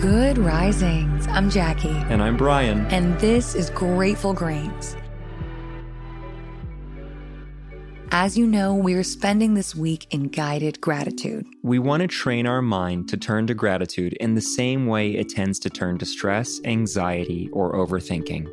Good risings. I'm Jackie. And I'm Brian. And this is Grateful Grains. As you know, we are spending this week in guided gratitude. We want to train our mind to turn to gratitude in the same way it tends to turn to stress, anxiety, or overthinking.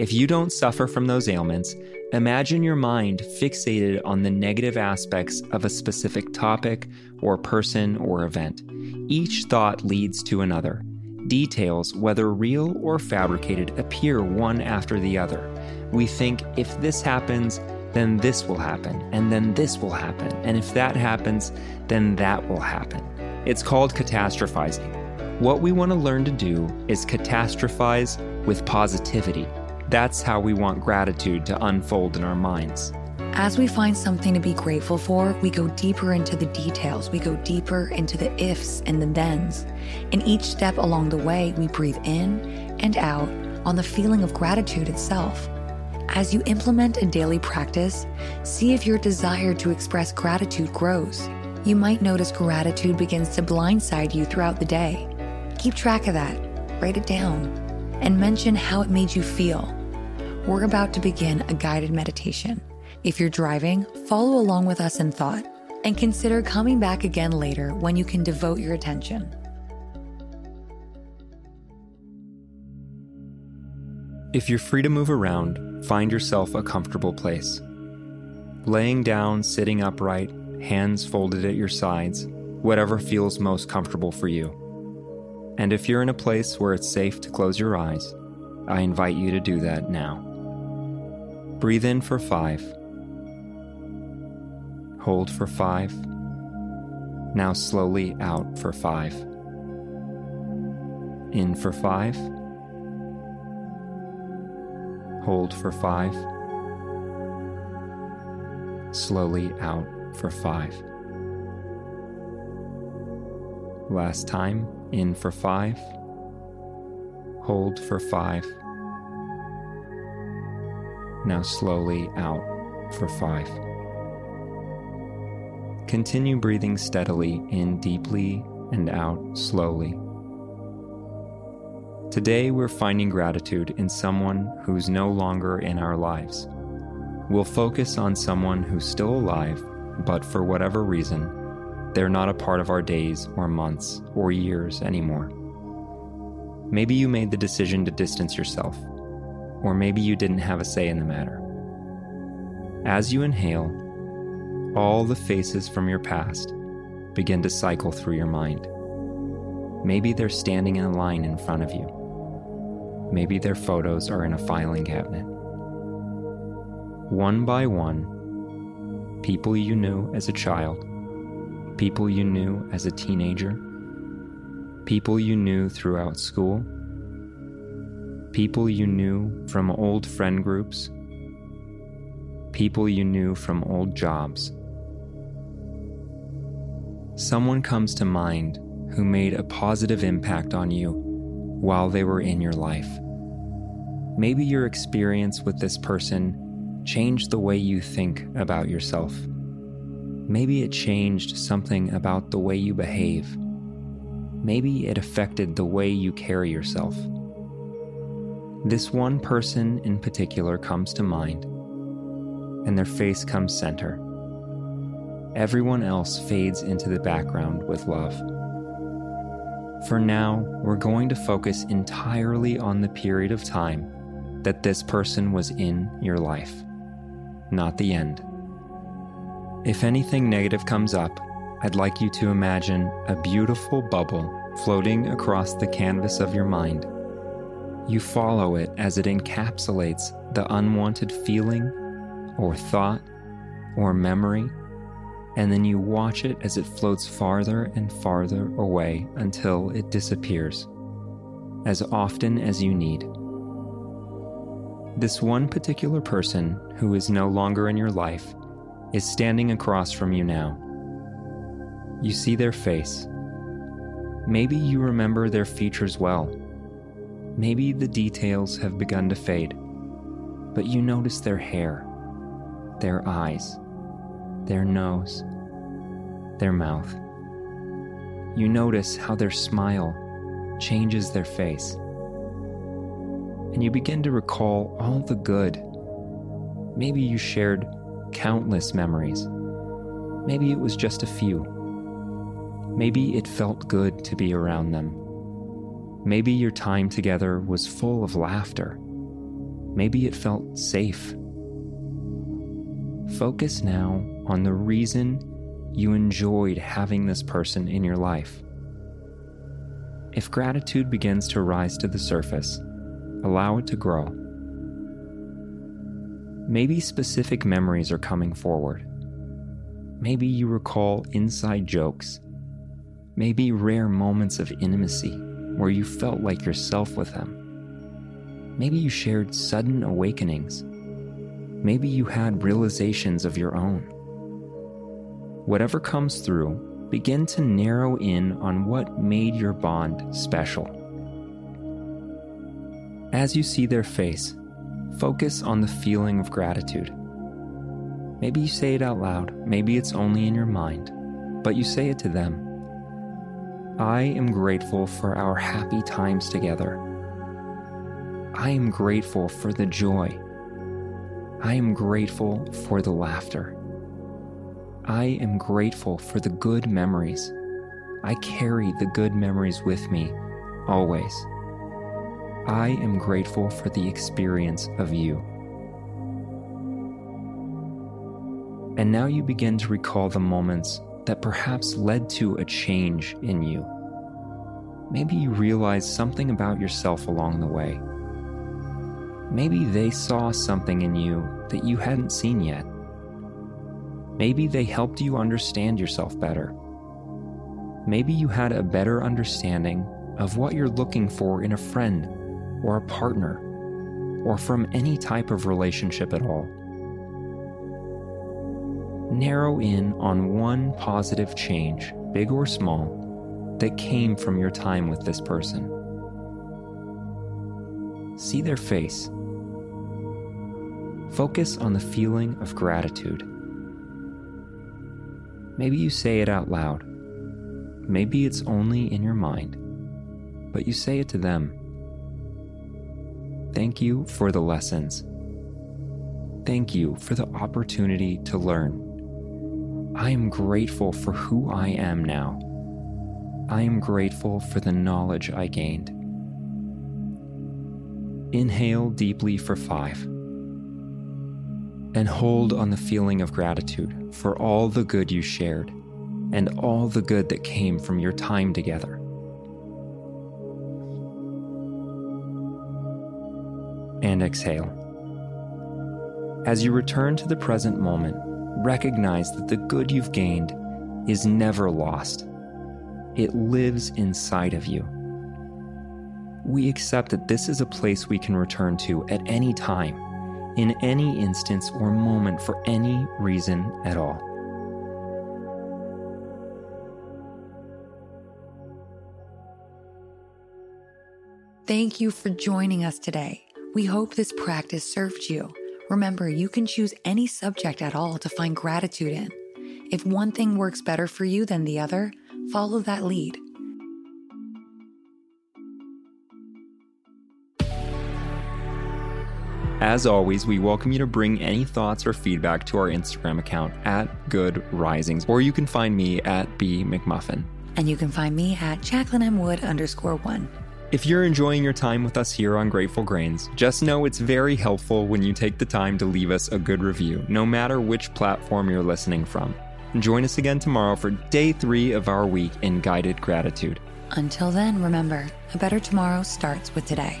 If you don't suffer from those ailments, imagine your mind fixated on the negative aspects of a specific topic or person or event. Each thought leads to another. Details, whether real or fabricated, appear one after the other. We think if this happens, then this will happen, and then this will happen, and if that happens, then that will happen. It's called catastrophizing. What we want to learn to do is catastrophize with positivity. That's how we want gratitude to unfold in our minds. As we find something to be grateful for, we go deeper into the details. We go deeper into the ifs and the thens. In each step along the way, we breathe in and out on the feeling of gratitude itself. As you implement a daily practice, see if your desire to express gratitude grows. You might notice gratitude begins to blindside you throughout the day. Keep track of that, write it down, and mention how it made you feel. We're about to begin a guided meditation. If you're driving, follow along with us in thought and consider coming back again later when you can devote your attention. If you're free to move around, find yourself a comfortable place. Laying down, sitting upright, hands folded at your sides, whatever feels most comfortable for you. And if you're in a place where it's safe to close your eyes, I invite you to do that now. Breathe in for five Hold for five. Now slowly out for five. In for five. Hold for five. Slowly out for five. Last time, in for five. Hold for five. Now slowly out for five. Continue breathing steadily in deeply and out slowly. Today, we're finding gratitude in someone who's no longer in our lives. We'll focus on someone who's still alive, but for whatever reason, they're not a part of our days or months or years anymore. Maybe you made the decision to distance yourself, or maybe you didn't have a say in the matter. As you inhale, all the faces from your past begin to cycle through your mind. Maybe they're standing in a line in front of you. Maybe their photos are in a filing cabinet. One by one, people you knew as a child, people you knew as a teenager, people you knew throughout school, people you knew from old friend groups, people you knew from old jobs someone comes to mind who made a positive impact on you while they were in your life. Maybe your experience with this person changed the way you think about yourself. Maybe it changed something about the way you behave. Maybe it affected the way you carry yourself. This one person in particular comes to mind, and their face comes center everyone else fades into the background with love. For now, we're going to focus entirely on the period of time that this person was in your life, not the end. If anything negative comes up, I'd like you to imagine a beautiful bubble floating across the canvas of your mind. You follow it as it encapsulates the unwanted feeling, or thought, or memory and then you watch it as it floats farther and farther away until it disappears, as often as you need. This one particular person who is no longer in your life is standing across from you now. You see their face. Maybe you remember their features well. Maybe the details have begun to fade, but you notice their hair, their eyes, their nose, their mouth. You notice how their smile changes their face. And you begin to recall all the good. Maybe you shared countless memories. Maybe it was just a few. Maybe it felt good to be around them. Maybe your time together was full of laughter. Maybe it felt safe. Focus now on the reason you enjoyed having this person in your life. If gratitude begins to rise to the surface, allow it to grow. Maybe specific memories are coming forward. Maybe you recall inside jokes. Maybe rare moments of intimacy where you felt like yourself with them. Maybe you shared sudden awakenings. Maybe you had realizations of your own. Whatever comes through, begin to narrow in on what made your bond special. As you see their face, focus on the feeling of gratitude. Maybe you say it out loud, maybe it's only in your mind, but you say it to them. I am grateful for our happy times together. I am grateful for the joy. I am grateful for the laughter. I am grateful for the good memories. I carry the good memories with me always. I am grateful for the experience of you. And now you begin to recall the moments that perhaps led to a change in you. Maybe you realized something about yourself along the way. Maybe they saw something in you that you hadn't seen yet. Maybe they helped you understand yourself better. Maybe you had a better understanding of what you're looking for in a friend or a partner, or from any type of relationship at all. Narrow in on one positive change, big or small, that came from your time with this person. See their face. Focus on the feeling of gratitude. Maybe you say it out loud. Maybe it's only in your mind, but you say it to them. Thank you for the lessons. Thank you for the opportunity to learn. I am grateful for who I am now. I am grateful for the knowledge I gained. Inhale deeply for five. And hold on the feeling of gratitude for all the good you shared and all the good that came from your time together. and exhale. As you return to the present moment, recognize that the good you've gained is never lost. It lives inside of you. We accept that this is a place we can return to at any time, in any instance or moment for any reason at all. Thank you for joining us today. We hope this practice served you. Remember, you can choose any subject at all to find gratitude in. If one thing works better for you than the other, follow that lead. As always, we welcome you to bring any thoughts or feedback to our Instagram account at Good Risings, or you can find me at B McMuffin. And you can find me at Jacqueline M. Wood underscore one. If you're enjoying your time with us here on Grateful Grains, just know it's very helpful when you take the time to leave us a good review, no matter which platform you're listening from. Join us again tomorrow for day three of our week in guided gratitude. Until then, remember a better tomorrow starts with today.